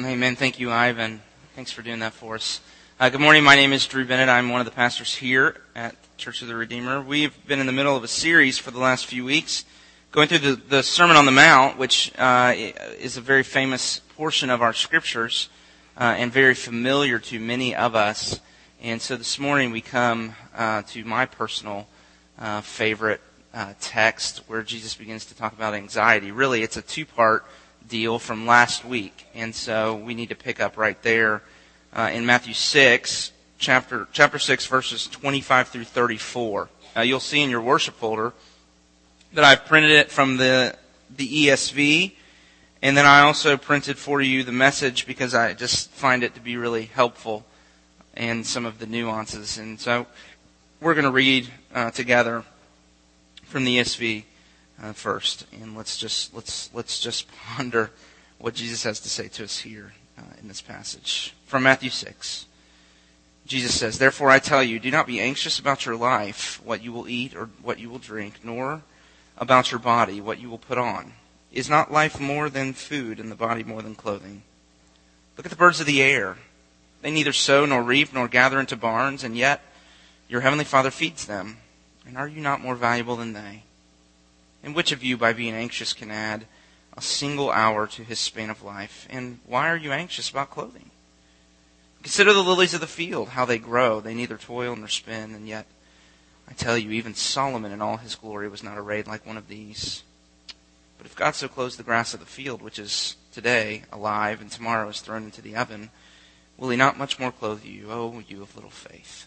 Amen. Thank you, Ivan. Thanks for doing that for us. Uh, good morning. My name is Drew Bennett. I'm one of the pastors here at Church of the Redeemer. We've been in the middle of a series for the last few weeks, going through the, the Sermon on the Mount, which uh, is a very famous portion of our scriptures uh, and very familiar to many of us. And so this morning we come uh, to my personal uh, favorite uh, text where Jesus begins to talk about anxiety. Really, it's a two-part deal from last week, and so we need to pick up right there uh, in Matthew 6, chapter, chapter 6, verses 25 through 34. Uh, you'll see in your worship folder that I've printed it from the, the ESV, and then I also printed for you the message because I just find it to be really helpful and some of the nuances. And so we're going to read uh, together from the ESV uh, first, and let's just let's let's just ponder what Jesus has to say to us here uh, in this passage from Matthew six. Jesus says, "Therefore I tell you, do not be anxious about your life, what you will eat or what you will drink, nor about your body, what you will put on. Is not life more than food, and the body more than clothing? Look at the birds of the air; they neither sow nor reap nor gather into barns, and yet your heavenly Father feeds them. And are you not more valuable than they?" And which of you, by being anxious, can add a single hour to his span of life? And why are you anxious about clothing? Consider the lilies of the field, how they grow. They neither toil nor spin, and yet I tell you, even Solomon in all his glory was not arrayed like one of these. But if God so clothes the grass of the field, which is today alive and tomorrow is thrown into the oven, will he not much more clothe you, O you of little faith?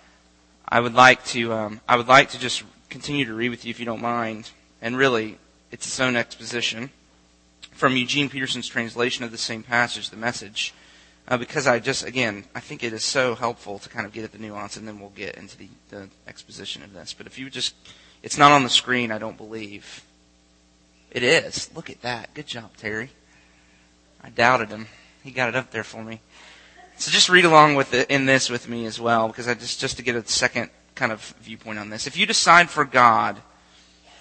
I would like to um, I would like to just continue to read with you if you don't mind. And really, it's its own exposition from Eugene Peterson's translation of the same passage, the message. Uh, because I just, again, I think it is so helpful to kind of get at the nuance, and then we'll get into the, the exposition of this. But if you just, it's not on the screen, I don't believe. It is. Look at that. Good job, Terry. I doubted him. He got it up there for me. So just read along with it in this with me as well, because I just just to get a second kind of viewpoint on this. If you decide for God,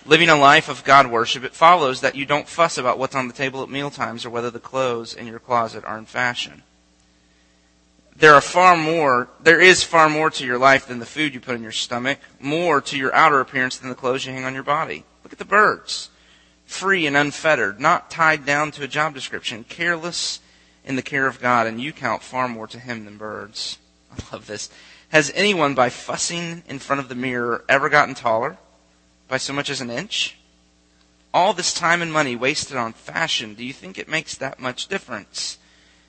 living a life of God worship, it follows that you don't fuss about what's on the table at mealtimes or whether the clothes in your closet are in fashion. There are far more, there is far more to your life than the food you put in your stomach, more to your outer appearance than the clothes you hang on your body. Look at the birds. Free and unfettered, not tied down to a job description, careless in the care of God, and you count far more to him than birds. I love this. Has anyone, by fussing in front of the mirror, ever gotten taller? By so much as an inch? All this time and money wasted on fashion, do you think it makes that much difference?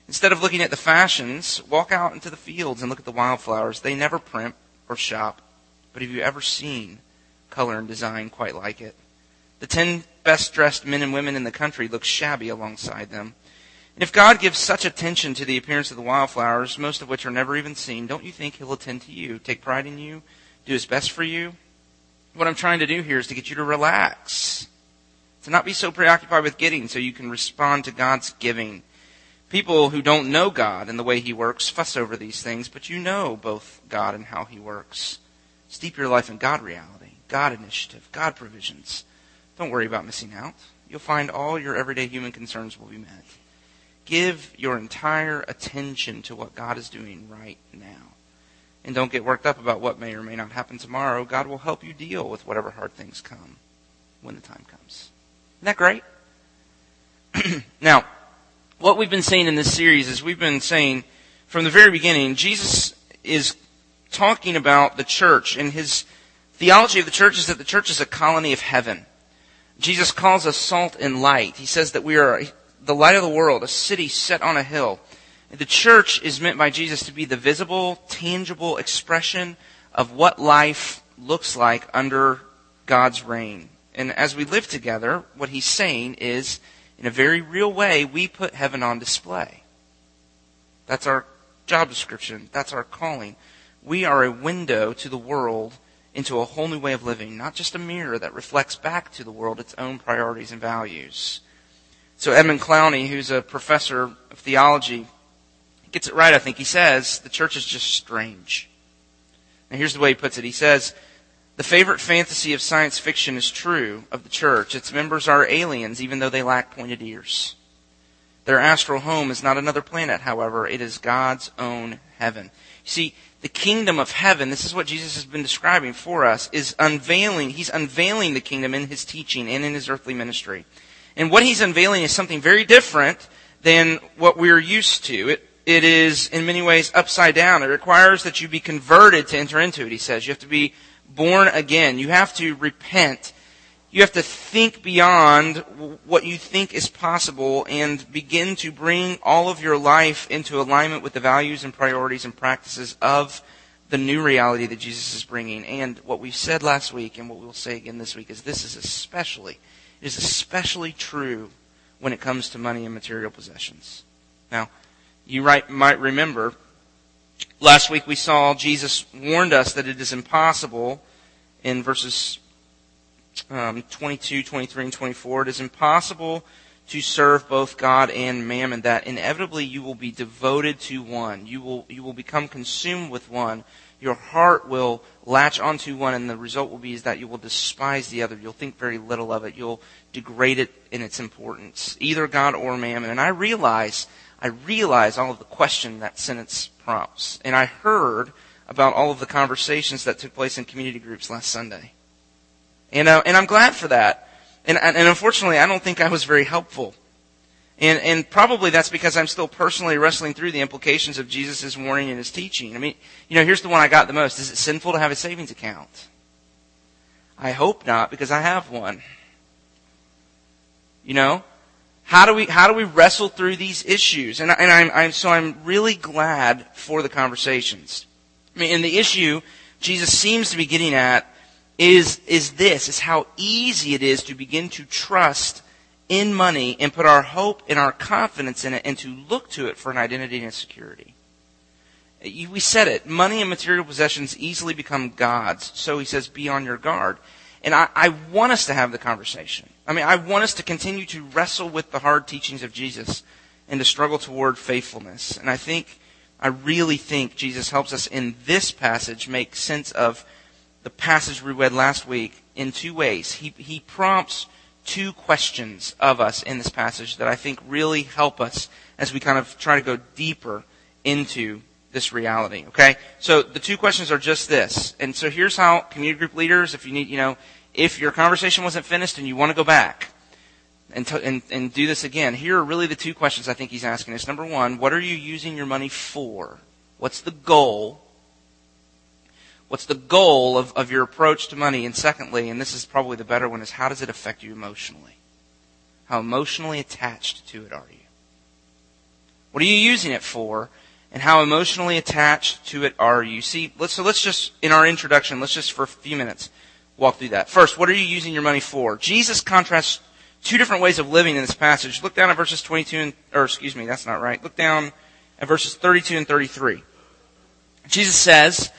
Instead of looking at the fashions, walk out into the fields and look at the wildflowers. They never primp or shop. But have you ever seen color and design quite like it? The ten best dressed men and women in the country look shabby alongside them. And if God gives such attention to the appearance of the wildflowers, most of which are never even seen, don't you think He'll attend to you, take pride in you, do His best for you? What I'm trying to do here is to get you to relax, to not be so preoccupied with getting so you can respond to God's giving. People who don't know God and the way He works fuss over these things, but you know both God and how He works. Steep your life in God reality, God initiative, God provisions. Don't worry about missing out. You'll find all your everyday human concerns will be met. Give your entire attention to what God is doing right now. And don't get worked up about what may or may not happen tomorrow. God will help you deal with whatever hard things come when the time comes. Isn't that great? now, what we've been saying in this series is we've been saying from the very beginning, Jesus is talking about the church and his theology of the church is that the church is a colony of heaven. Jesus calls us salt and light. He says that we are the light of the world, a city set on a hill. The church is meant by Jesus to be the visible, tangible expression of what life looks like under God's reign. And as we live together, what he's saying is, in a very real way, we put heaven on display. That's our job description. That's our calling. We are a window to the world into a whole new way of living, not just a mirror that reflects back to the world its own priorities and values. So Edmund Clowney, who's a professor of theology, gets it right, I think. He says the church is just strange. And here's the way he puts it. He says, the favorite fantasy of science fiction is true of the church. Its members are aliens, even though they lack pointed ears. Their astral home is not another planet, however. It is God's own heaven. You see, the kingdom of heaven, this is what Jesus has been describing for us, is unveiling, he's unveiling the kingdom in his teaching and in his earthly ministry. And what he's unveiling is something very different than what we're used to. It, it is in many ways upside down. It requires that you be converted to enter into it, he says. You have to be born again. You have to repent. You have to think beyond what you think is possible and begin to bring all of your life into alignment with the values and priorities and practices of the new reality that Jesus is bringing. And what we said last week and what we'll say again this week is this is especially, is especially true when it comes to money and material possessions. Now, you might remember last week we saw Jesus warned us that it is impossible in verses um, 22, 23, and 24. It is impossible to serve both God and mammon, that inevitably you will be devoted to one. You will, you will become consumed with one. Your heart will latch onto one, and the result will be is that you will despise the other. You'll think very little of it. You'll degrade it in its importance, either God or mammon. And I realize, I realize all of the question that sentence prompts. And I heard about all of the conversations that took place in community groups last Sunday. And, uh, and I'm glad for that. And, and unfortunately, I don't think I was very helpful. And, and probably that's because I'm still personally wrestling through the implications of Jesus' warning and his teaching. I mean, you know, here's the one I got the most. Is it sinful to have a savings account? I hope not, because I have one. You know? How do we, how do we wrestle through these issues? And, and I'm, I'm, so I'm really glad for the conversations. I mean, and the issue Jesus seems to be getting at is, is this, is how easy it is to begin to trust in money and put our hope and our confidence in it and to look to it for an identity and security. We said it. Money and material possessions easily become gods. So he says, be on your guard. And I, I want us to have the conversation. I mean, I want us to continue to wrestle with the hard teachings of Jesus and to struggle toward faithfulness. And I think, I really think Jesus helps us in this passage make sense of the passage we read last week in two ways. He, he prompts two questions of us in this passage that I think really help us as we kind of try to go deeper into this reality. Okay? So the two questions are just this. And so here's how community group leaders, if you need, you know, if your conversation wasn't finished and you want to go back and, to, and, and do this again, here are really the two questions I think he's asking us. Number one, what are you using your money for? What's the goal? What's the goal of, of your approach to money? And secondly, and this is probably the better one, is how does it affect you emotionally? How emotionally attached to it are you? What are you using it for? And how emotionally attached to it are you? See, let's, so let's just, in our introduction, let's just for a few minutes walk through that. First, what are you using your money for? Jesus contrasts two different ways of living in this passage. Look down at verses 22 and, or excuse me, that's not right. Look down at verses 32 and 33. Jesus says,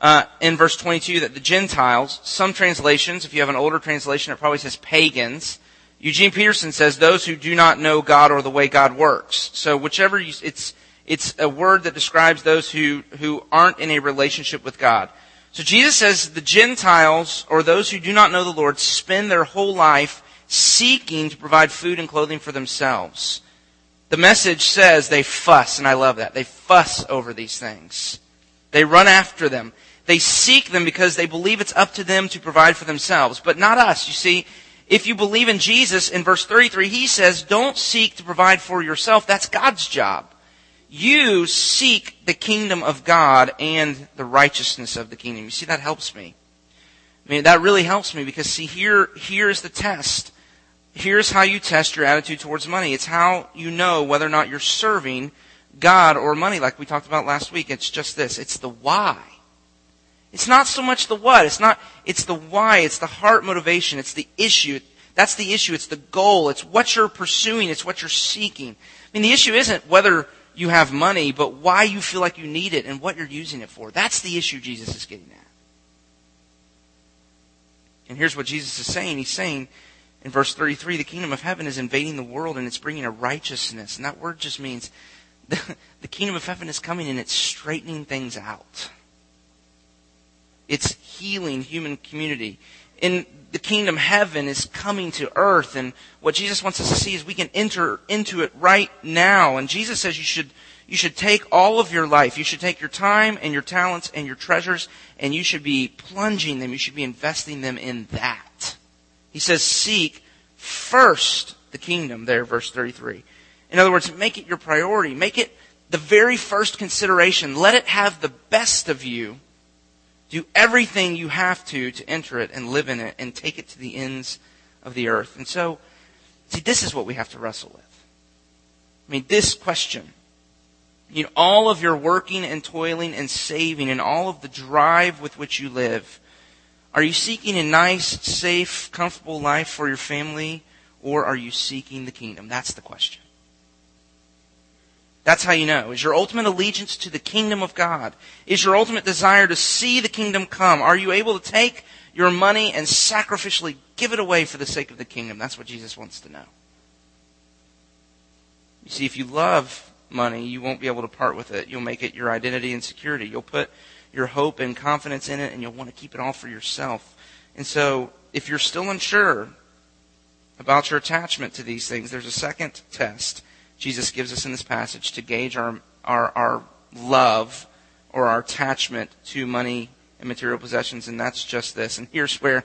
uh, in verse 22 that the Gentiles, some translations, if you have an older translation, it probably says pagans. Eugene Peterson says those who do not know God or the way God works. So whichever you, it's, it's a word that describes those who, who aren't in a relationship with God. So Jesus says the Gentiles or those who do not know the Lord spend their whole life seeking to provide food and clothing for themselves. The message says they fuss, and I love that. They fuss over these things. They run after them. They seek them because they believe it's up to them to provide for themselves, but not us. You see, if you believe in Jesus, in verse 33, he says, don't seek to provide for yourself. That's God's job. You seek the kingdom of God and the righteousness of the kingdom. You see, that helps me. I mean, that really helps me because see, here, here's the test. Here's how you test your attitude towards money. It's how you know whether or not you're serving God or money, like we talked about last week. It's just this. It's the why. It's not so much the what. It's not, it's the why. It's the heart motivation. It's the issue. That's the issue. It's the goal. It's what you're pursuing. It's what you're seeking. I mean, the issue isn't whether you have money, but why you feel like you need it and what you're using it for. That's the issue Jesus is getting at. And here's what Jesus is saying. He's saying in verse 33, the kingdom of heaven is invading the world and it's bringing a righteousness. And that word just means the, the kingdom of heaven is coming and it's straightening things out. It's healing human community. In the kingdom heaven is coming to earth and what Jesus wants us to see is we can enter into it right now. And Jesus says you should you should take all of your life. You should take your time and your talents and your treasures and you should be plunging them. You should be investing them in that. He says, seek first the kingdom there, verse 33. In other words, make it your priority. Make it the very first consideration. Let it have the best of you. Do everything you have to to enter it and live in it and take it to the ends of the earth. And so, see, this is what we have to wrestle with. I mean, this question you know, all of your working and toiling and saving and all of the drive with which you live, are you seeking a nice, safe, comfortable life for your family or are you seeking the kingdom? That's the question. That's how you know. Is your ultimate allegiance to the kingdom of God? Is your ultimate desire to see the kingdom come? Are you able to take your money and sacrificially give it away for the sake of the kingdom? That's what Jesus wants to know. You see, if you love money, you won't be able to part with it. You'll make it your identity and security. You'll put your hope and confidence in it, and you'll want to keep it all for yourself. And so, if you're still unsure about your attachment to these things, there's a second test Jesus gives us in this passage to gauge our, our, our love or our attachment to money and material possessions, and that's just this. And here's where,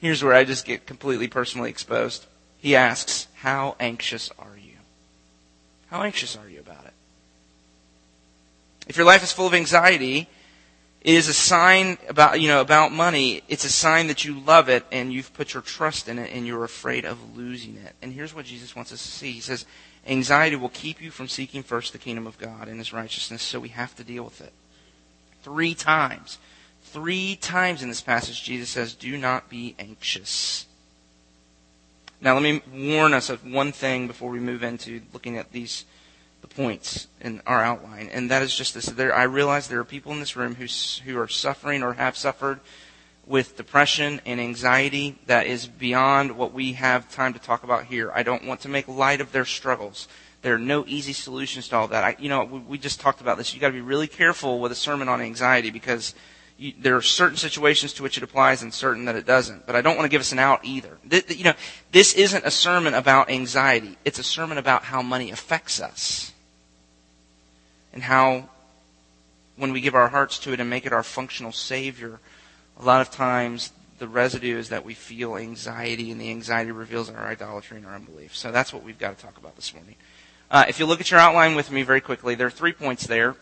here's where I just get completely personally exposed. He asks, How anxious are you? How anxious are you about it? If your life is full of anxiety, it is a sign about, you know, about money. It's a sign that you love it and you've put your trust in it and you're afraid of losing it. And here's what Jesus wants us to see. He says, anxiety will keep you from seeking first the kingdom of God and his righteousness, so we have to deal with it. Three times. Three times in this passage, Jesus says, do not be anxious. Now let me warn us of one thing before we move into looking at these the points in our outline, and that is just this. There, I realize there are people in this room who, who are suffering or have suffered with depression and anxiety that is beyond what we have time to talk about here. I don't want to make light of their struggles. There are no easy solutions to all that. I, you know, we, we just talked about this. You got to be really careful with a sermon on anxiety because you, there are certain situations to which it applies and certain that it doesn't. But I don't want to give us an out either. Th- you know, this isn't a sermon about anxiety. It's a sermon about how money affects us and how when we give our hearts to it and make it our functional Savior, a lot of times the residue is that we feel anxiety, and the anxiety reveals our idolatry and our unbelief. So that's what we've got to talk about this morning. Uh, if you look at your outline with me very quickly, there are three points there.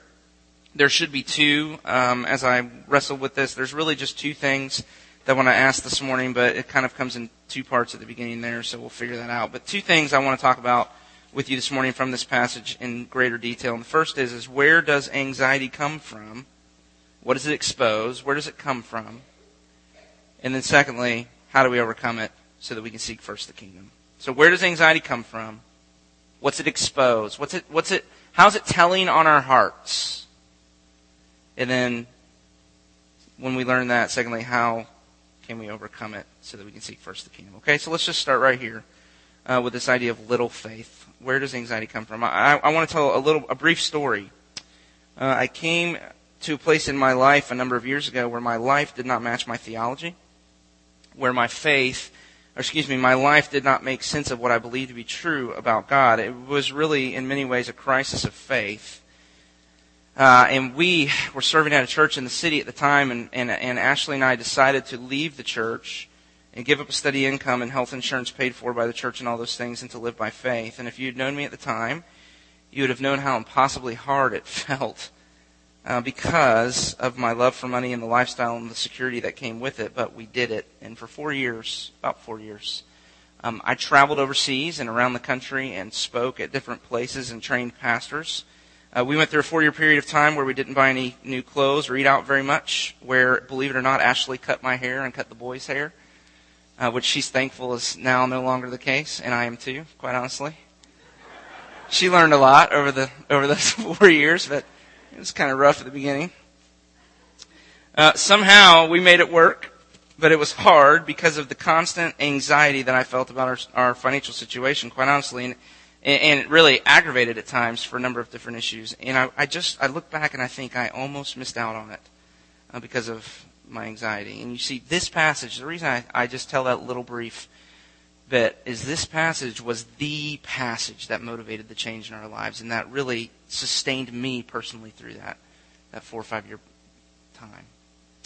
There should be two. Um, as I wrestled with this, there's really just two things that I want to ask this morning, but it kind of comes in two parts at the beginning there, so we'll figure that out. But two things I want to talk about with you this morning from this passage in greater detail. And the first is, is where does anxiety come from? What does it expose? Where does it come from? And then secondly, how do we overcome it so that we can seek first the kingdom? So where does anxiety come from? What's it expose? What's it, what's it, how's it telling on our hearts? And then when we learn that, secondly, how can we overcome it so that we can seek first the kingdom? Okay, so let's just start right here uh, with this idea of little faith. Where does anxiety come from? I, I want to tell a little, a brief story. Uh, I came to a place in my life a number of years ago where my life did not match my theology, where my faith, or excuse me, my life did not make sense of what I believed to be true about God. It was really, in many ways, a crisis of faith. Uh, and we were serving at a church in the city at the time, and, and, and Ashley and I decided to leave the church and give up a steady income and health insurance paid for by the church and all those things and to live by faith. And if you'd known me at the time, you would have known how impossibly hard it felt uh, because of my love for money and the lifestyle and the security that came with it. But we did it. And for four years, about four years, um, I traveled overseas and around the country and spoke at different places and trained pastors. Uh, we went through a four-year period of time where we didn't buy any new clothes or eat out very much. Where, believe it or not, Ashley cut my hair and cut the boys' hair uh, which she's thankful is now no longer the case, and I am too, quite honestly. she learned a lot over the over those four years, but it was kind of rough at the beginning. Uh, somehow we made it work, but it was hard because of the constant anxiety that I felt about our, our financial situation, quite honestly, and, and it really aggravated at times for a number of different issues. And I, I just I look back and I think I almost missed out on it uh, because of my anxiety. And you see, this passage, the reason I, I just tell that little brief bit is this passage was the passage that motivated the change in our lives, and that really sustained me personally through that that four or five year time.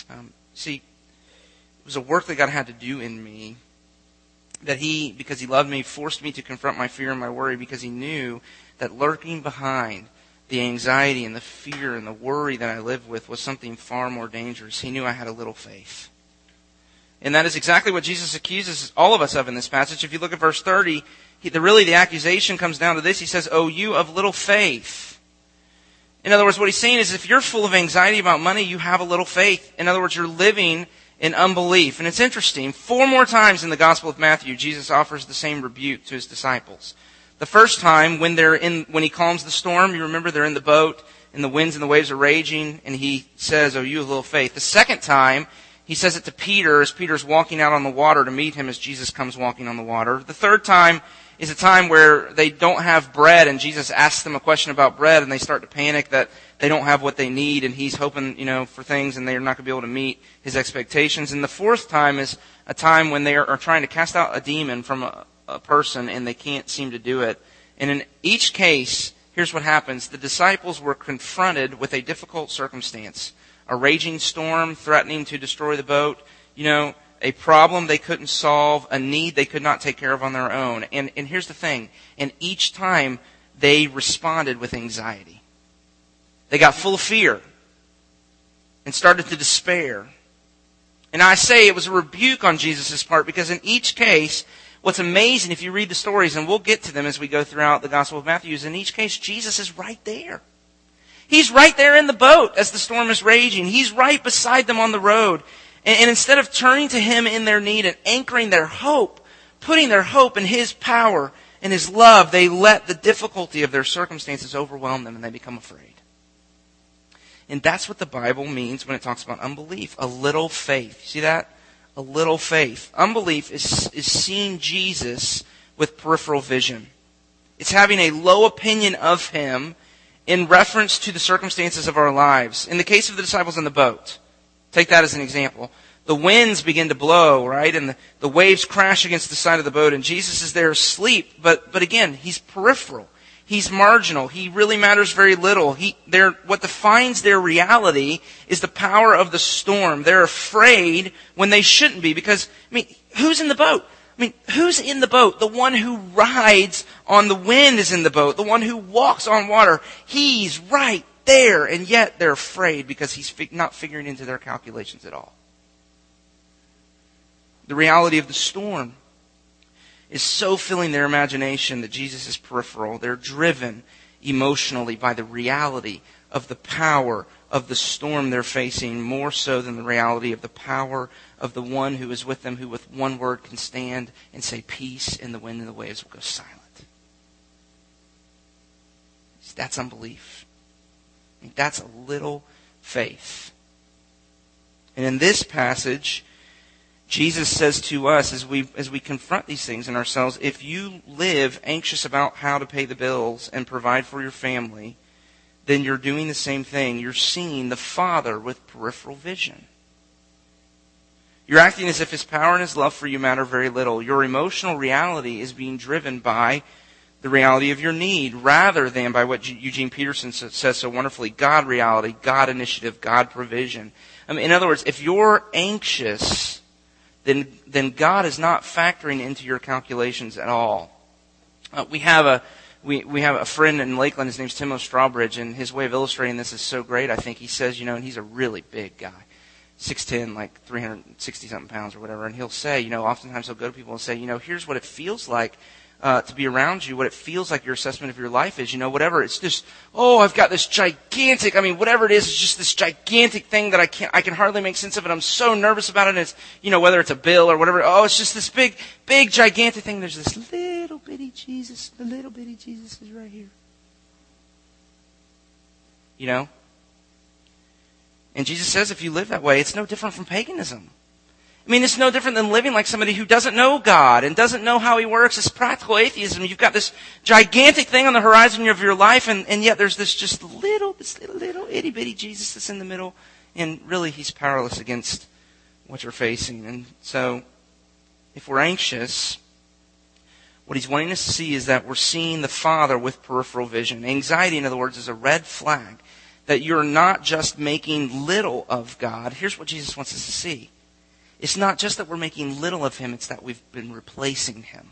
Um, see, it was a work that God had to do in me that He, because He loved me, forced me to confront my fear and my worry because He knew that lurking behind the anxiety and the fear and the worry that I lived with was something far more dangerous. He knew I had a little faith. And that is exactly what Jesus accuses all of us of in this passage. If you look at verse 30, he, the, really the accusation comes down to this. He says, Oh, you of little faith. In other words, what he's saying is if you're full of anxiety about money, you have a little faith. In other words, you're living in unbelief. And it's interesting. Four more times in the Gospel of Matthew, Jesus offers the same rebuke to his disciples. The first time, when they're in, when he calms the storm, you remember they're in the boat, and the winds and the waves are raging, and he says, Oh, you of little faith. The second time, he says it to Peter as Peter's walking out on the water to meet him as Jesus comes walking on the water. The third time is a time where they don't have bread and Jesus asks them a question about bread and they start to panic that they don't have what they need and he's hoping, you know, for things and they're not going to be able to meet his expectations. And the fourth time is a time when they are, trying to cast out a demon from a, a person and they can't seem to do it. And in each case, here's what happens. The disciples were confronted with a difficult circumstance a raging storm threatening to destroy the boat, you know, a problem they couldn't solve, a need they could not take care of on their own. And, and here's the thing. And each time they responded with anxiety. They got full of fear and started to despair. And I say it was a rebuke on Jesus' part because in each case, what's amazing if you read the stories, and we'll get to them as we go throughout the Gospel of Matthew, is in each case, Jesus is right there. He's right there in the boat as the storm is raging. He's right beside them on the road. And, and, instead of turning to Him in their need and anchoring their hope, putting their hope in His power and His love, they let the difficulty of their circumstances overwhelm them and they become afraid. And that's what the Bible means when it talks about unbelief. A little faith. You see that? A little faith. Unbelief is, is seeing Jesus with peripheral vision. It's having a low opinion of Him in reference to the circumstances of our lives. In the case of the disciples in the boat, take that as an example. The winds begin to blow, right? And the, the waves crash against the side of the boat, and Jesus is there asleep. But, but again, he's peripheral. He's marginal. He really matters very little. He, what defines their reality is the power of the storm. They're afraid when they shouldn't be because, I mean, who's in the boat? I mean, who's in the boat? The one who rides on the wind is in the boat. The one who walks on water. He's right there. And yet they're afraid because he's not figuring into their calculations at all. The reality of the storm is so filling their imagination that Jesus is peripheral. They're driven emotionally by the reality of the power of the storm they're facing more so than the reality of the power of the one who is with them, who with one word can stand and say peace, and the wind and the waves will go silent. That's unbelief. I mean, that's a little faith. And in this passage, Jesus says to us as we as we confront these things in ourselves, if you live anxious about how to pay the bills and provide for your family, then you're doing the same thing. You're seeing the Father with peripheral vision. You're acting as if His power and His love for you matter very little. Your emotional reality is being driven by the reality of your need rather than by what Eugene Peterson says so wonderfully God reality, God initiative, God provision. I mean, in other words, if you're anxious, then, then God is not factoring into your calculations at all. Uh, we have a we, we have a friend in Lakeland, his name's Timo Strawbridge, and his way of illustrating this is so great, I think. He says, you know, and he's a really big guy. 6'10", like 360 something pounds or whatever. And he'll say, you know, oftentimes he'll go to people and say, you know, here's what it feels like uh, to be around you, what it feels like your assessment of your life is. You know, whatever. It's just, oh, I've got this gigantic, I mean, whatever it is, it's just this gigantic thing that I can't, I can hardly make sense of it. I'm so nervous about it. And it's, you know, whether it's a bill or whatever. Oh, it's just this big, big, gigantic thing. There's this little bitty Jesus. The little bitty Jesus is right here. You know? And Jesus says if you live that way, it's no different from paganism. I mean, it's no different than living like somebody who doesn't know God and doesn't know how He works. It's practical atheism. You've got this gigantic thing on the horizon of your life, and, and yet there's this just little, this little, little itty bitty Jesus that's in the middle, and really He's powerless against what you're facing. And so, if we're anxious, what He's wanting us to see is that we're seeing the Father with peripheral vision. Anxiety, in other words, is a red flag that you're not just making little of God. Here's what Jesus wants us to see it's not just that we're making little of him, it's that we've been replacing him.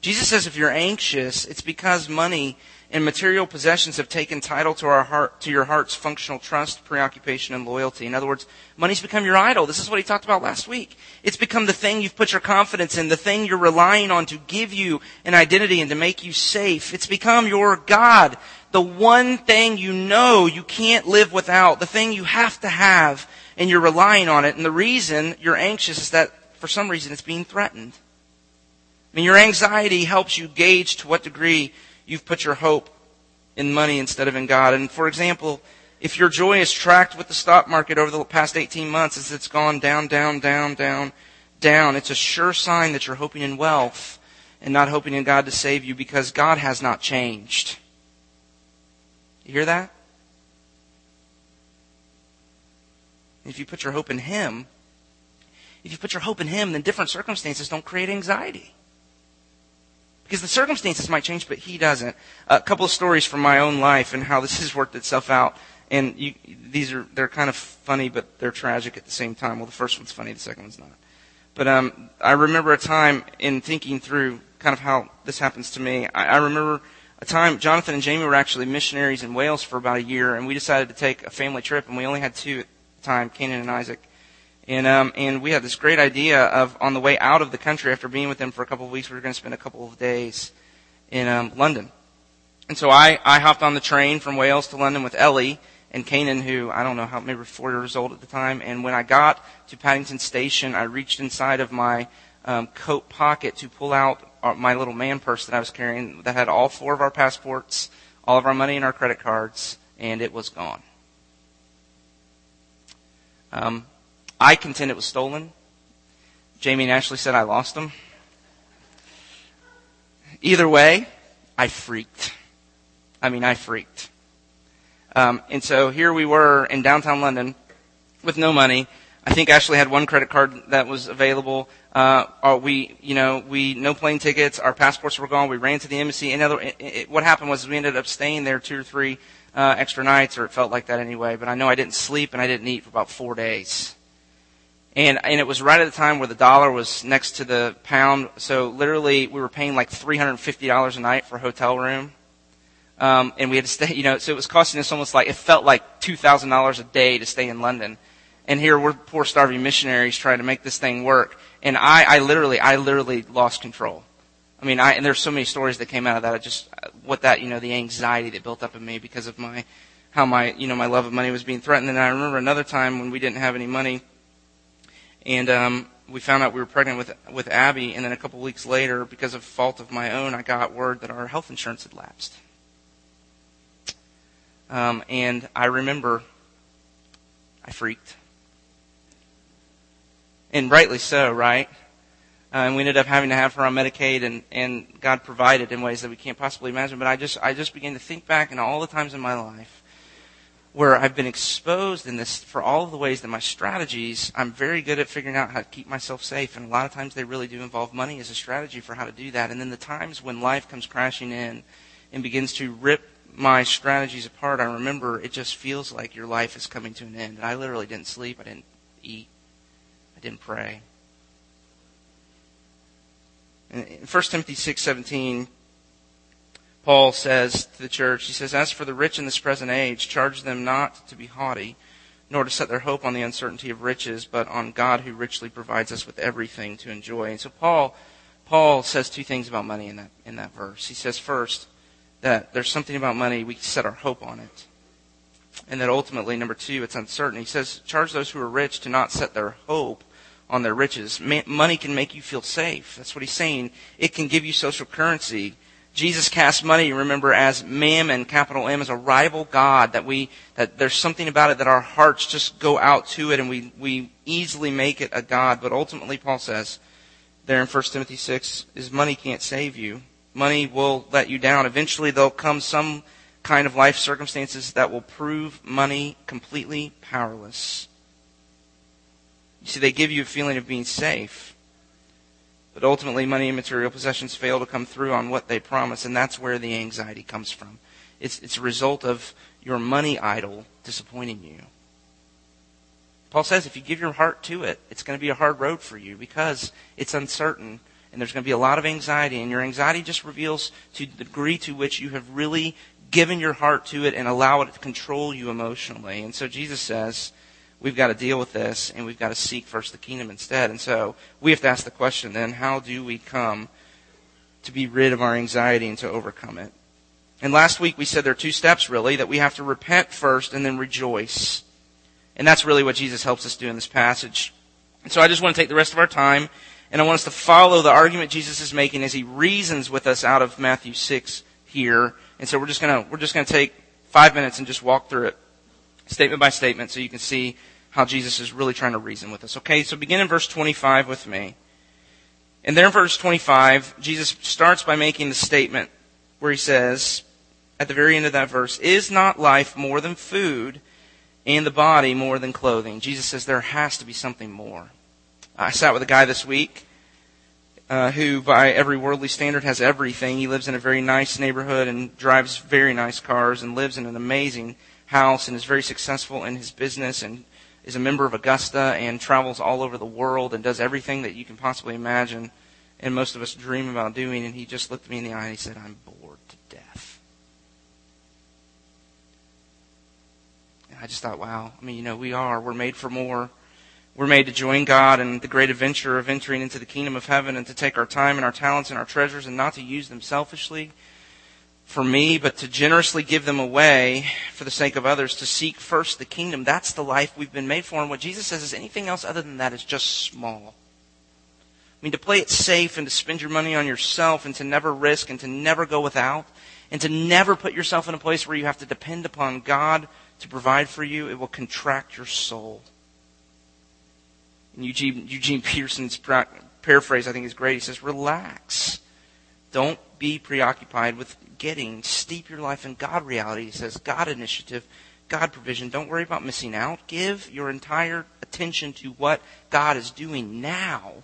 Jesus says if you're anxious, it's because money and material possessions have taken title to our heart, to your heart's functional trust, preoccupation, and loyalty. In other words, money's become your idol. This is what he talked about last week. It's become the thing you've put your confidence in, the thing you're relying on to give you an identity and to make you safe. It's become your God. The one thing you know you can't live without, the thing you have to have and you're relying on it. And the reason you're anxious is that for some reason it's being threatened. I mean, your anxiety helps you gauge to what degree you've put your hope in money instead of in God. And for example, if your joy is tracked with the stock market over the past 18 months as it's gone down, down, down, down, down, it's a sure sign that you're hoping in wealth and not hoping in God to save you because God has not changed. You hear that? If you put your hope in Him, if you put your hope in Him, then different circumstances don't create anxiety. Because the circumstances might change, but He doesn't. A couple of stories from my own life and how this has worked itself out. And you, these are, they're kind of funny, but they're tragic at the same time. Well, the first one's funny, the second one's not. But um, I remember a time in thinking through kind of how this happens to me. I, I remember a time Jonathan and Jamie were actually missionaries in Wales for about a year, and we decided to take a family trip, and we only had two at the time, Canaan and Isaac. And, um, and we had this great idea of on the way out of the country after being with them for a couple of weeks, we were going to spend a couple of days in um, London. And so I, I hopped on the train from Wales to London with Ellie and Canaan, who I don't know how, maybe four years old at the time. And when I got to Paddington Station, I reached inside of my um, coat pocket to pull out my little man purse that I was carrying that had all four of our passports, all of our money and our credit cards, and it was gone. Um, I contend it was stolen. Jamie and Ashley said I lost them. Either way, I freaked. I mean, I freaked. Um, and so here we were in downtown London with no money. I think Ashley had one credit card that was available. Uh, we, you know, we no plane tickets. Our passports were gone. We ran to the embassy. And other, it, it, what happened was we ended up staying there two or three uh, extra nights, or it felt like that anyway. But I know I didn't sleep and I didn't eat for about four days. And, and it was right at the time where the dollar was next to the pound. So literally, we were paying like $350 a night for a hotel room. Um, and we had to stay, you know, so it was costing us almost like, it felt like $2,000 a day to stay in London. And here we're poor starving missionaries trying to make this thing work. And I, I literally, I literally lost control. I mean, I, and there's so many stories that came out of that. I just, what that, you know, the anxiety that built up in me because of my, how my, you know, my love of money was being threatened. And I remember another time when we didn't have any money, and um, we found out we were pregnant with with Abby. And then a couple of weeks later, because of fault of my own, I got word that our health insurance had lapsed. Um, and I remember, I freaked, and rightly so, right? Uh, and we ended up having to have her on Medicaid, and, and God provided in ways that we can't possibly imagine. But I just, I just began to think back in all the times in my life where I've been exposed in this for all of the ways that my strategies, I'm very good at figuring out how to keep myself safe. And a lot of times they really do involve money as a strategy for how to do that. And then the times when life comes crashing in and begins to rip my strategies apart, I remember it just feels like your life is coming to an end. And I literally didn't sleep. I didn't eat. Didn't pray. In 1 Timothy 6:17, Paul says to the church, he says, "As for the rich in this present age, charge them not to be haughty, nor to set their hope on the uncertainty of riches, but on God who richly provides us with everything to enjoy." And so Paul Paul says two things about money in that, in that verse. He says, first, that there's something about money, we set our hope on it. And that ultimately, number two, it's uncertain. He says, charge those who are rich to not set their hope on their riches. money can make you feel safe. That's what he's saying. It can give you social currency. Jesus cast money, remember, as mammon, capital M, as a rival God, that we, that there's something about it that our hearts just go out to it and we, we easily make it a God. But ultimately, Paul says, there in 1 Timothy 6, is money can't save you. Money will let you down. Eventually there'll come some kind of life circumstances that will prove money completely powerless. You see, they give you a feeling of being safe. But ultimately, money and material possessions fail to come through on what they promise, and that's where the anxiety comes from. It's, it's a result of your money idol disappointing you. Paul says if you give your heart to it, it's going to be a hard road for you because it's uncertain and there's going to be a lot of anxiety, and your anxiety just reveals to the degree to which you have really given your heart to it and allow it to control you emotionally. And so Jesus says, we've got to deal with this and we've got to seek first the kingdom instead. And so we have to ask the question then, how do we come to be rid of our anxiety and to overcome it? And last week we said there are two steps really, that we have to repent first and then rejoice. And that's really what Jesus helps us do in this passage. And so I just want to take the rest of our time and I want us to follow the argument Jesus is making as he reasons with us out of Matthew 6 here. And so we're just gonna, we're just gonna take five minutes and just walk through it statement by statement so you can see how Jesus is really trying to reason with us. Okay, so begin in verse 25 with me. And there in verse 25, Jesus starts by making the statement where he says, at the very end of that verse, Is not life more than food and the body more than clothing? Jesus says there has to be something more. I sat with a guy this week uh, who, by every worldly standard, has everything. He lives in a very nice neighborhood and drives very nice cars and lives in an amazing house and is very successful in his business and is a member of Augusta and travels all over the world and does everything that you can possibly imagine and most of us dream about doing. And he just looked me in the eye and he said, I'm bored to death. And I just thought, wow, I mean, you know, we are. We're made for more. We're made to join God in the great adventure of entering into the kingdom of heaven and to take our time and our talents and our treasures and not to use them selfishly for me, but to generously give them away for the sake of others, to seek first the kingdom. That's the life we've been made for. And what Jesus says is anything else other than that is just small. I mean, to play it safe and to spend your money on yourself and to never risk and to never go without and to never put yourself in a place where you have to depend upon God to provide for you, it will contract your soul. And Eugene, Eugene Peterson's paraphrase, I think, is great. He says, relax. Don't be preoccupied with getting. Steep your life in God reality. He says, God initiative, God provision. Don't worry about missing out. Give your entire attention to what God is doing now.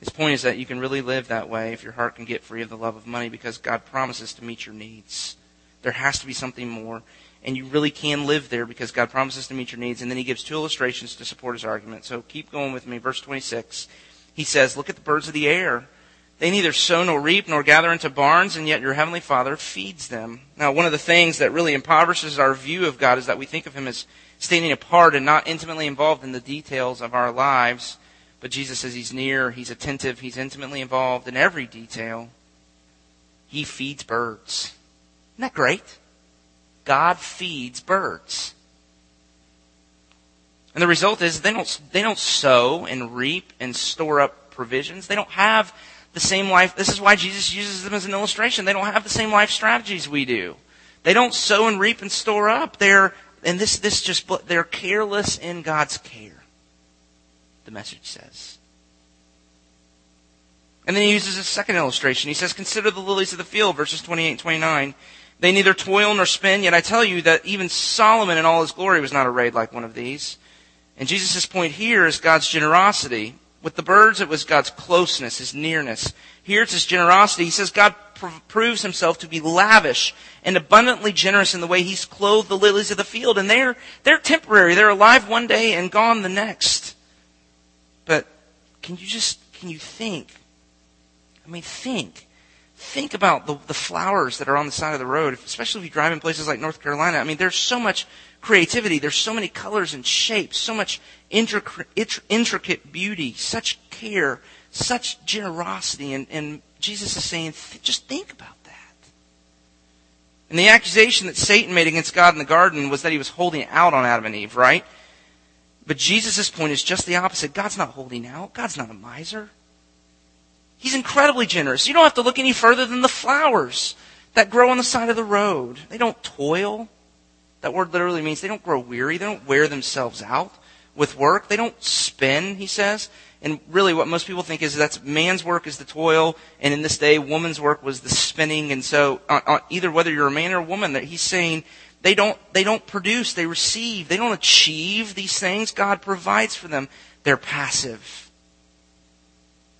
His point is that you can really live that way if your heart can get free of the love of money because God promises to meet your needs. There has to be something more. And you really can live there because God promises to meet your needs. And then he gives two illustrations to support his argument. So keep going with me. Verse 26. He says, Look at the birds of the air. They neither sow nor reap nor gather into barns, and yet your heavenly Father feeds them. Now, one of the things that really impoverishes our view of God is that we think of him as standing apart and not intimately involved in the details of our lives. But Jesus says he's near, he's attentive, he's intimately involved in every detail. He feeds birds. Isn't that great? God feeds birds. And the result is they don't, they don't sow and reap and store up provisions. They don't have the same life. This is why Jesus uses them as an illustration. They don't have the same life strategies we do. They don't sow and reap and store up. They're, and this, this just, they're careless in God's care. The message says. And then he uses a second illustration. He says, consider the lilies of the field, verses 28 and 29. They neither toil nor spin, yet I tell you that even Solomon in all his glory was not arrayed like one of these. And Jesus' point here is God's generosity. With the birds, it was God's closeness, His nearness. Here it's His generosity. He says God pr- proves Himself to be lavish and abundantly generous in the way He's clothed the lilies of the field. And they're, they're temporary. They're alive one day and gone the next. But can you just, can you think? I mean, think. Think about the, the flowers that are on the side of the road, especially if you drive in places like North Carolina. I mean, there's so much creativity. There's so many colors and shapes, so much intricate, intricate beauty, such care such generosity. And, and Jesus is saying, just think about that. And the accusation that Satan made against God in the garden was that he was holding out on Adam and Eve, right? But Jesus' point is just the opposite. God's not holding out. God's not a miser. He's incredibly generous. You don't have to look any further than the flowers that grow on the side of the road. They don't toil. That word literally means they don't grow weary. They don't wear themselves out with work. They don't spin, he says. And really what most people think is that's man's work is the toil, and in this day, woman's work was the spinning. And so on, on either whether you're a man or a woman, that he's saying they don't, they don't produce, they receive. They don't achieve these things. God provides for them. They're passive.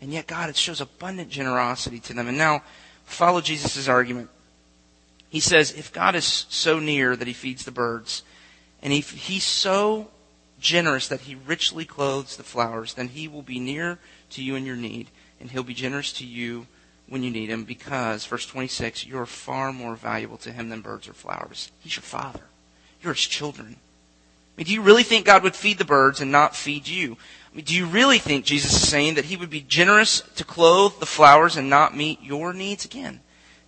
And yet God it shows abundant generosity to them. And now, follow Jesus' argument. He says, if God is so near that he feeds the birds, and if he's so generous that he richly clothes the flowers, then he will be near to you in your need, and he'll be generous to you when you need him because, verse 26, you're far more valuable to him than birds or flowers. He's your father. You're his children. I mean, do you really think God would feed the birds and not feed you? I mean, do you really think Jesus is saying that he would be generous to clothe the flowers and not meet your needs? Again,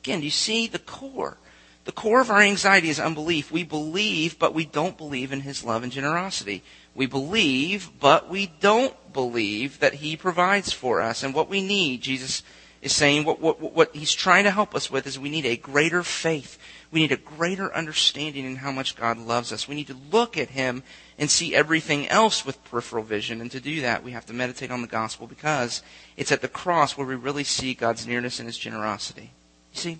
again, do you see the core? The core of our anxiety is unbelief. We believe, but we don't believe in his love and generosity. We believe, but we don't believe that He provides for us. And what we need, Jesus is saying, what, what, what He's trying to help us with is we need a greater faith. We need a greater understanding in how much God loves us. We need to look at Him and see everything else with peripheral vision. And to do that, we have to meditate on the gospel because it's at the cross where we really see God's nearness and His generosity. You see?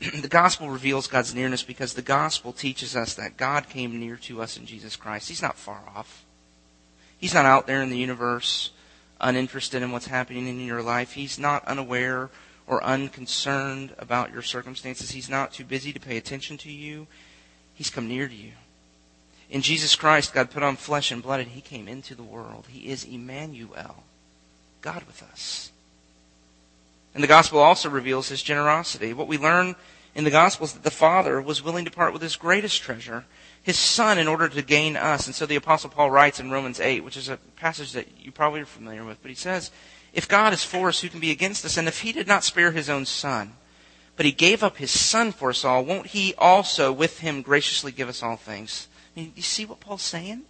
the gospel reveals God's nearness because the gospel teaches us that God came near to us in Jesus Christ. He's not far off. He's not out there in the universe uninterested in what's happening in your life. He's not unaware or unconcerned about your circumstances. He's not too busy to pay attention to you. He's come near to you. In Jesus Christ, God put on flesh and blood and He came into the world. He is Emmanuel, God with us. And the gospel also reveals His generosity. What we learn in the Gospels that the Father was willing to part with his greatest treasure, his Son, in order to gain us. And so the Apostle Paul writes in Romans 8, which is a passage that you probably are familiar with, but he says, If God is for us, who can be against us? And if he did not spare his own Son, but he gave up his Son for us all, won't he also with him graciously give us all things? I mean, you see what Paul's saying?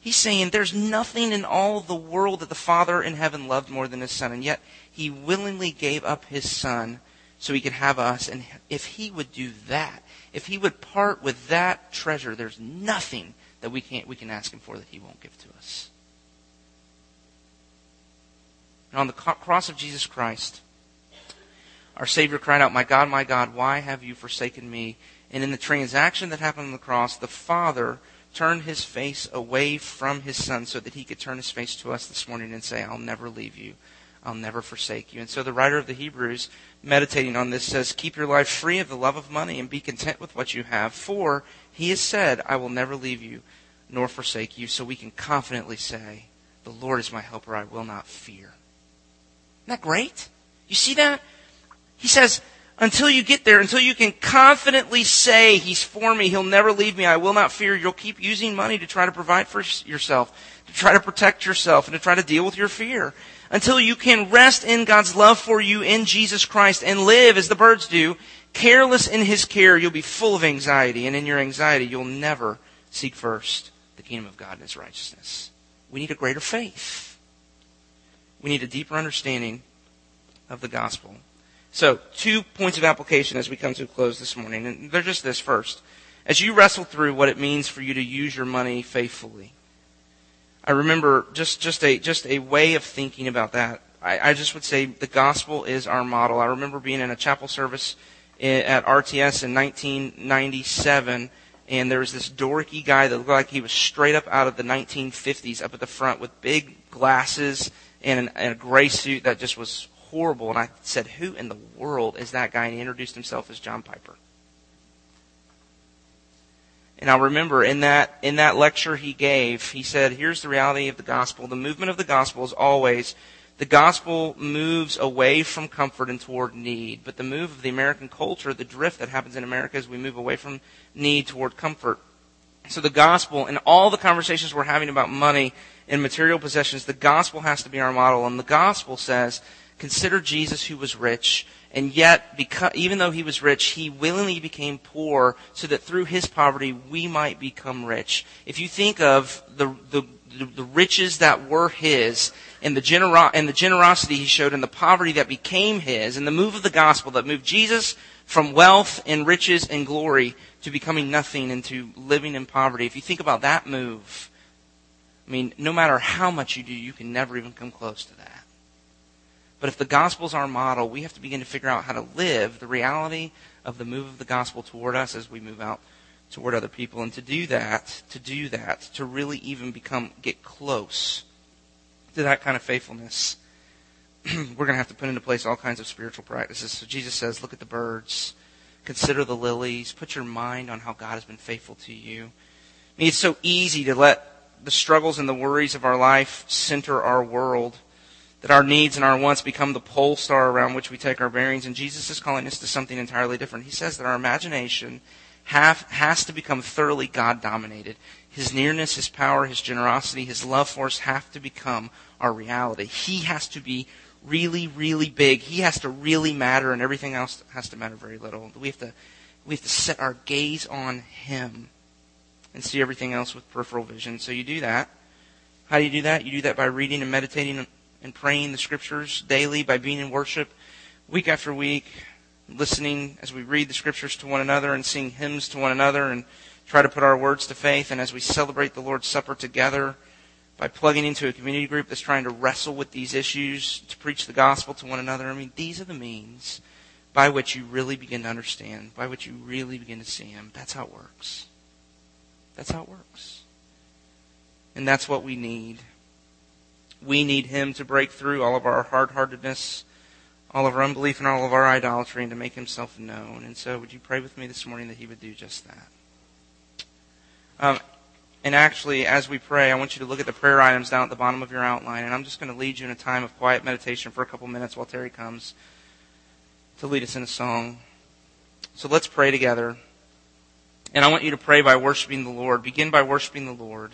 He's saying there's nothing in all the world that the Father in heaven loved more than his Son, and yet he willingly gave up his Son so he could have us. And if he would do that, if he would part with that treasure, there's nothing that we can't we can ask him for that he won't give to us. And on the cross of Jesus Christ, our Savior cried out, My God, my God, why have you forsaken me? And in the transaction that happened on the cross, the Father turned his face away from his Son so that he could turn his face to us this morning and say, I'll never leave you. I'll never forsake you. And so the writer of the Hebrews, meditating on this, says, Keep your life free of the love of money and be content with what you have. For he has said, I will never leave you nor forsake you. So we can confidently say, The Lord is my helper. I will not fear. Isn't that great? You see that? He says, until you get there, until you can confidently say, He's for me, He'll never leave me, I will not fear, you'll keep using money to try to provide for yourself, to try to protect yourself, and to try to deal with your fear until you can rest in God's love for you in Jesus Christ and live as the birds do, careless in His care, you'll be full of anxiety. And in your anxiety, you'll never seek first the kingdom of God and His righteousness. We need a greater faith. We need a deeper understanding of the gospel. So, two points of application as we come to a close this morning. And they're just this first. As you wrestle through what it means for you to use your money faithfully, I remember just, just a just a way of thinking about that. I, I just would say the gospel is our model. I remember being in a chapel service at RTS in 1997, and there was this dorky guy that looked like he was straight up out of the 1950s, up at the front with big glasses and, an, and a gray suit that just was horrible. And I said, "Who in the world is that guy?" And he introduced himself as John Piper. And I'll remember in that, in that lecture he gave, he said, here's the reality of the gospel. The movement of the gospel is always, the gospel moves away from comfort and toward need. But the move of the American culture, the drift that happens in America is we move away from need toward comfort. So the gospel and all the conversations we're having about money and material possessions, the gospel has to be our model. And the gospel says, consider Jesus who was rich, and yet, because, even though he was rich, he willingly became poor so that through his poverty we might become rich. If you think of the, the, the riches that were his, and the, genero- and the generosity he showed, and the poverty that became his, and the move of the gospel that moved Jesus from wealth and riches and glory to becoming nothing and to living in poverty. If you think about that move, I mean, no matter how much you do, you can never even come close to that. But if the gospel is our model, we have to begin to figure out how to live the reality of the move of the gospel toward us as we move out toward other people. And to do that, to do that, to really even become, get close to that kind of faithfulness, we're going to have to put into place all kinds of spiritual practices. So Jesus says, look at the birds, consider the lilies, put your mind on how God has been faithful to you. I mean, it's so easy to let the struggles and the worries of our life center our world, that our needs and our wants become the pole star around which we take our bearings. And Jesus is calling us to something entirely different. He says that our imagination have, has to become thoroughly God dominated. His nearness, His power, His generosity, His love for us have to become our reality. He has to be really, really big. He has to really matter, and everything else has to matter very little. We have to, we have to set our gaze on Him and see everything else with peripheral vision. So you do that. How do you do that? You do that by reading and meditating and praying the Scriptures daily, by being in worship week after week, listening as we read the Scriptures to one another and sing hymns to one another and try to put our words to faith, and as we celebrate the Lord's Supper together by plugging into a community group that's trying to wrestle with these issues, to preach the gospel to one another. I mean, these are the means by which you really begin to understand, by which you really begin to see Him. That's how it works. That's how it works. And that's what we need. We need Him to break through all of our hard heartedness, all of our unbelief, and all of our idolatry, and to make Himself known. And so, would you pray with me this morning that He would do just that? Um, and actually, as we pray, I want you to look at the prayer items down at the bottom of your outline. And I'm just going to lead you in a time of quiet meditation for a couple minutes while Terry comes to lead us in a song. So let's pray together. And I want you to pray by worshiping the Lord. Begin by worshiping the Lord.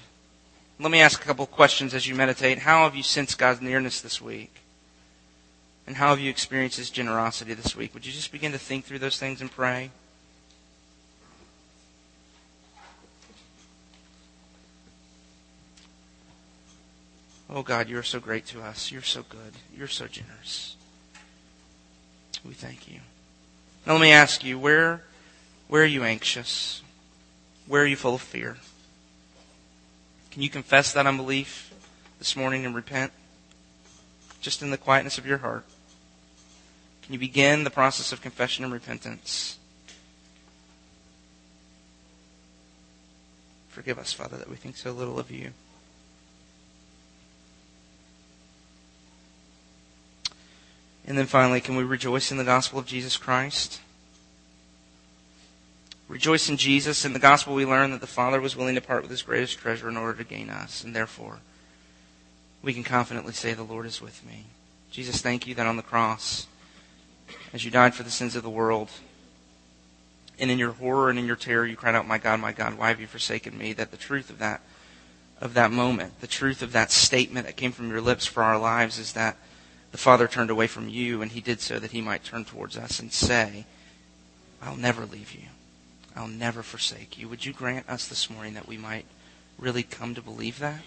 Let me ask a couple questions as you meditate. How have you sensed God's nearness this week? And how have you experienced His generosity this week? Would you just begin to think through those things and pray? Oh God, you are so great to us. You're so good. You're so generous. We thank you. Now let me ask you, where, where are you anxious? Where are you full of fear? Can you confess that unbelief this morning and repent? Just in the quietness of your heart. Can you begin the process of confession and repentance? Forgive us, Father, that we think so little of you. And then finally, can we rejoice in the gospel of Jesus Christ? Rejoice in Jesus. In the gospel, we learn that the Father was willing to part with his greatest treasure in order to gain us. And therefore, we can confidently say, The Lord is with me. Jesus, thank you that on the cross, as you died for the sins of the world, and in your horror and in your terror, you cried out, My God, my God, why have you forsaken me? That the truth of that, of that moment, the truth of that statement that came from your lips for our lives is that the Father turned away from you, and he did so that he might turn towards us and say, I'll never leave you. I'll never forsake you. Would you grant us this morning that we might really come to believe that?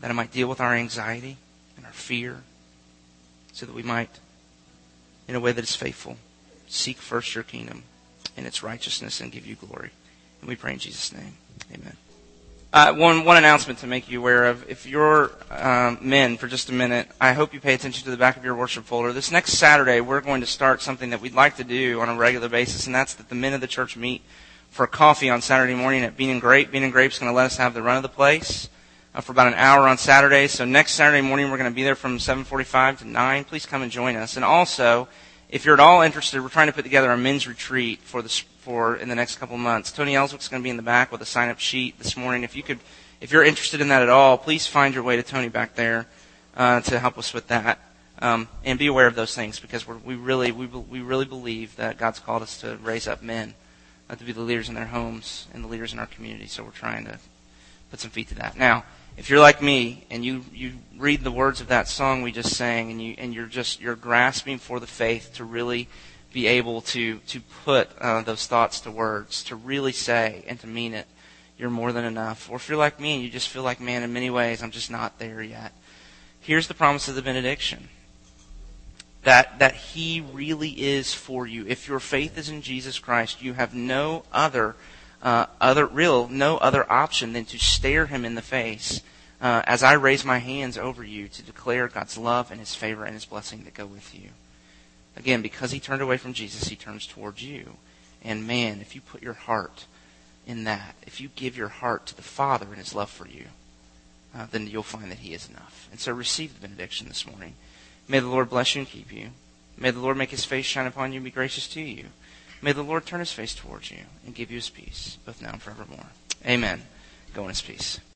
That it might deal with our anxiety and our fear, so that we might, in a way that is faithful, seek first your kingdom and its righteousness and give you glory. And we pray in Jesus' name. Amen. Uh, one one announcement to make you aware of. If you're um, men for just a minute, I hope you pay attention to the back of your worship folder. This next Saturday, we're going to start something that we'd like to do on a regular basis, and that's that the men of the church meet for coffee on Saturday morning at Bean and Grape. Bean and Grape's going to let us have the run of the place uh, for about an hour on Saturday. So next Saturday morning, we're going to be there from 7:45 to 9. Please come and join us. And also, if you're at all interested, we're trying to put together a men's retreat for the for in the next couple months. Tony Ellswick's going to be in the back with a sign-up sheet this morning. If you could, if you're interested in that at all, please find your way to Tony back there uh, to help us with that. Um, and be aware of those things because we really we, we really believe that God's called us to raise up men uh, to be the leaders in their homes and the leaders in our community. So we're trying to put some feet to that. Now, if you're like me and you, you read the words of that song we just sang and you and you're just you're grasping for the faith to really be able to to put uh, those thoughts to words, to really say and to mean it, you're more than enough. Or if you're like me and you just feel like, man, in many ways I'm just not there yet. Here's the promise of the benediction. That that he really is for you. If your faith is in Jesus Christ, you have no other uh, other real no other option than to stare him in the face uh, as I raise my hands over you to declare God's love and His favor and His blessing that go with you. Again, because he turned away from Jesus, he turns towards you. And man, if you put your heart in that, if you give your heart to the Father and His love for you, uh, then you'll find that He is enough. And so receive the benediction this morning. May the Lord bless you and keep you. May the Lord make His face shine upon you and be gracious to you. May the Lord turn his face towards you and give you his peace, both now and forevermore. Amen. Go in his peace.